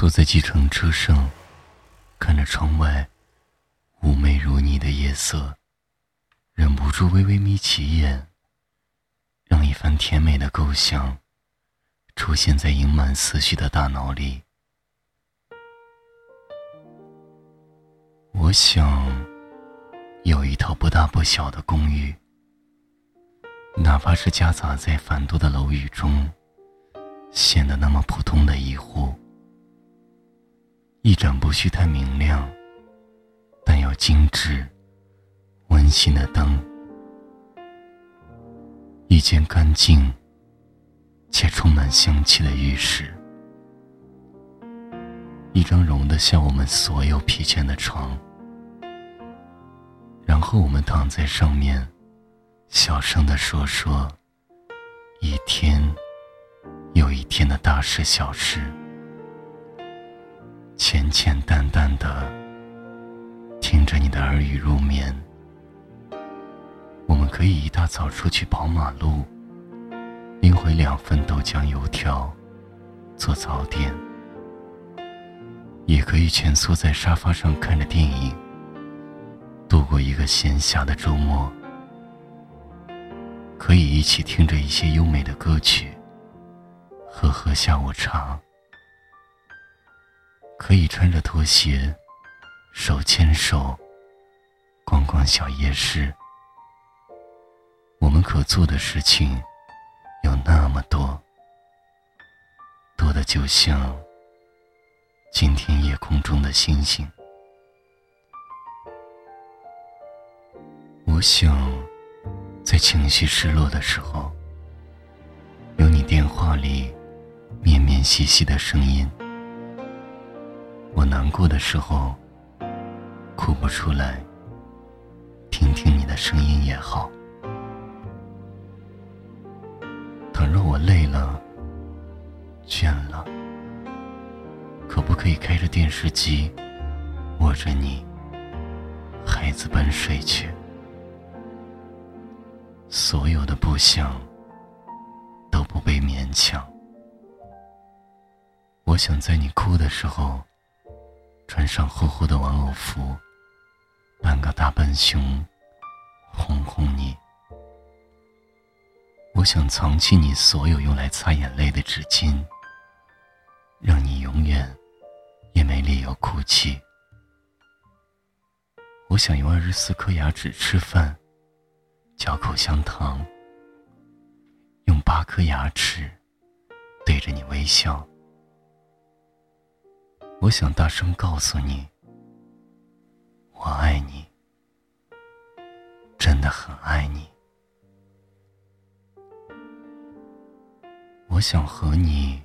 坐在计程车上，看着窗外妩媚如泥的夜色，忍不住微微眯起眼，让一番甜美的构想出现在盈满思绪的大脑里。我想有一套不大不小的公寓，哪怕是夹杂在繁多的楼宇中，显得那么普通的一户。一盏不需太明亮，但又精致、温馨的灯；一间干净且充满香气的浴室；一张容得下我们所有疲倦的床。然后我们躺在上面，小声的说说一天又一天的大事小事。浅浅淡淡的听着你的耳语入眠。我们可以一大早出去跑马路，拎回两份豆浆油条做早点；也可以蜷缩在沙发上看着电影，度过一个闲暇的周末。可以一起听着一些优美的歌曲，喝喝下午茶。可以穿着拖鞋，手牵手，逛逛小夜市。我们可做的事情有那么多，多的就像今天夜空中的星星。我想，在情绪失落的时候，有你电话里绵绵细细的声音。我难过的时候，哭不出来。听听你的声音也好。倘若我累了、倦了，可不可以开着电视机，握着你，孩子般睡去？所有的不想都不被勉强。我想在你哭的时候。穿上厚厚的玩偶服，扮个大笨熊，哄哄你。我想藏起你所有用来擦眼泪的纸巾，让你永远也没理由哭泣。我想用二十四颗牙齿吃饭，嚼口香糖，用八颗牙齿对着你微笑。我想大声告诉你，我爱你，真的很爱你。我想和你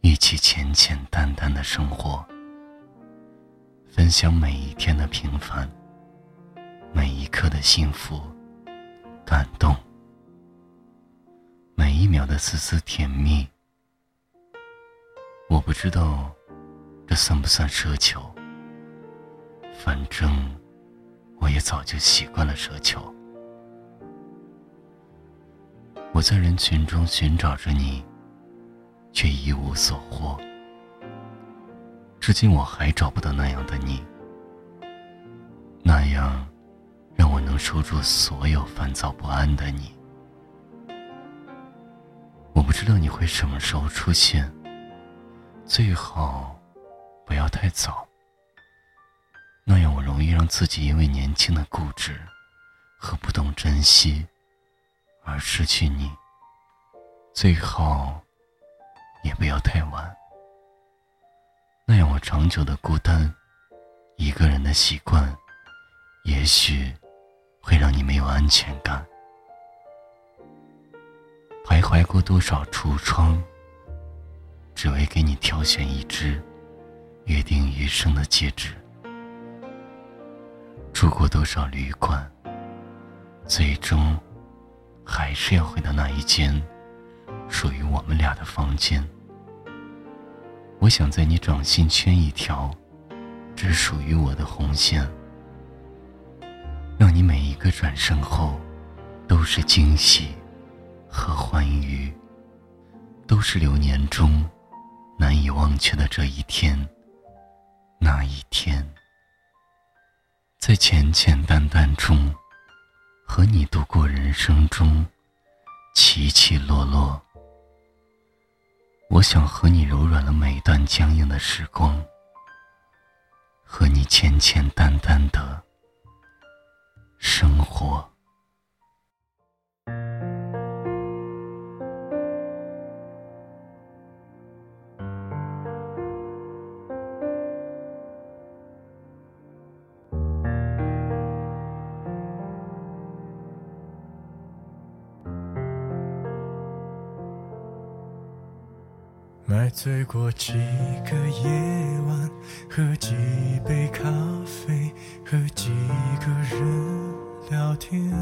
一起简简单单的生活，分享每一天的平凡，每一刻的幸福、感动，每一秒的丝丝甜蜜。我不知道。这算不算奢求？反正我也早就习惯了奢求。我在人群中寻找着你，却一无所获。至今我还找不到那样的你，那样让我能收住所有烦躁不安的你。我不知道你会什么时候出现，最好。不要太早，那样我容易让自己因为年轻的固执和不懂珍惜而失去你。最好也不要太晚，那样我长久的孤单，一个人的习惯，也许会让你没有安全感。徘徊过多少橱窗，只为给你挑选一只。约定余生的戒指，住过多少旅馆，最终还是要回到那一间属于我们俩的房间。我想在你掌心圈一条只属于我的红线，让你每一个转身后都是惊喜和欢愉，都是流年中难以忘却的这一天，那一天，在简简单单中，和你度过人生中起起落落。我想和你柔软了每段僵硬的时光，和你简简单单买醉过几个夜晚，喝几杯咖啡，和几个人聊天。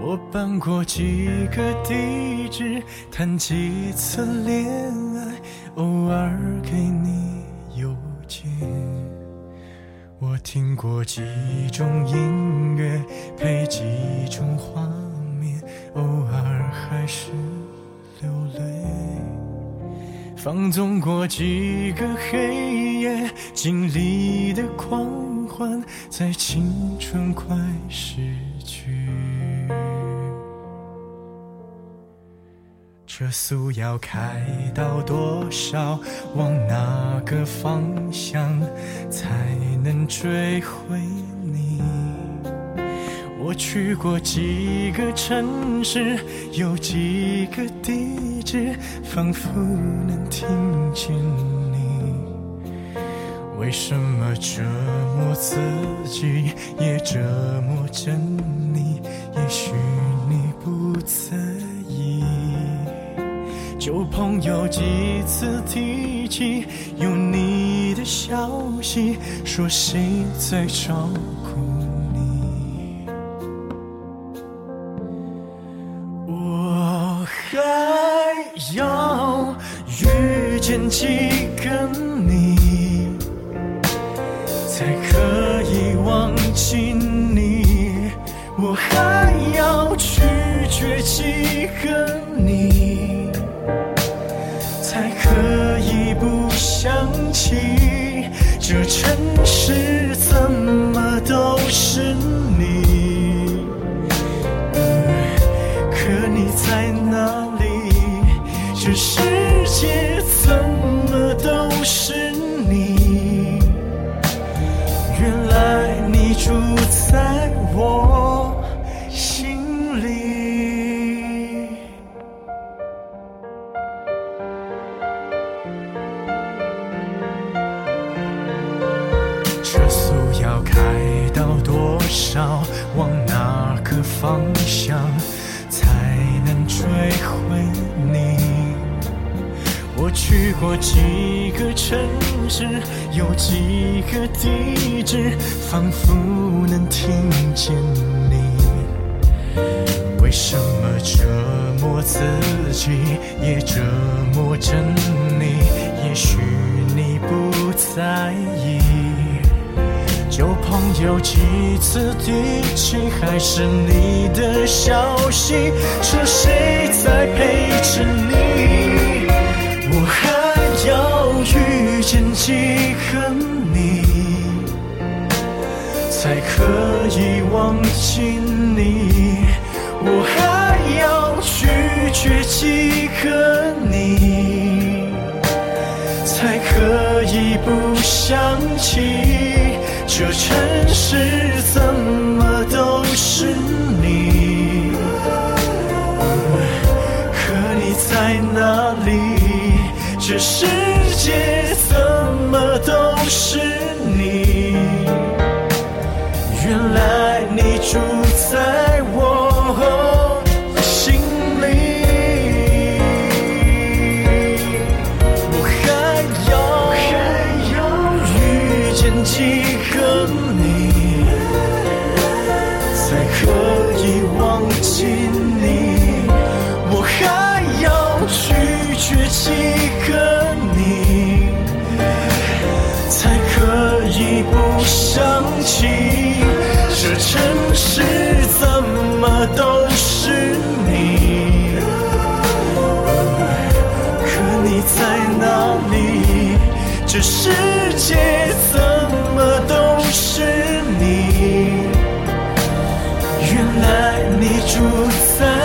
我搬过几个地址，谈几次恋爱，偶尔给你邮件。我听过几种音乐放纵过几个黑夜，经历的狂欢，在青春快逝去。车速要开到多少？往哪个方向才能追回？我去过几个城市，有几个地址，仿佛能听见你。为什么折磨自己，也折磨着你？也许你不在意。旧朋友几次提起有你的消息，说谁在照顾？遇见几个你，才可以忘记你？我还要拒绝几个你，才可以不想起？这城市怎么都是你？可你在哪里？这世界怎么都是你？原来你住在我心里。车速要开到多少？往哪个方向去过几个城市，有几个地址，仿佛能听见你。为什么折磨自己，也折磨着你？也许你不在意。旧朋友几次提起，还是你的消息，说谁在陪着你？遇见几个你，才可以忘记你？我还要拒绝几个你，才可以不想起？这城市怎么都是你？可你在哪里？这世界你住在我心里。我还要还要遇见几个你，才可以忘记你？我还要拒绝几个你，才可以不？想起这城市怎么都是你，可你在哪里？这世界怎么都是你？原来你住在。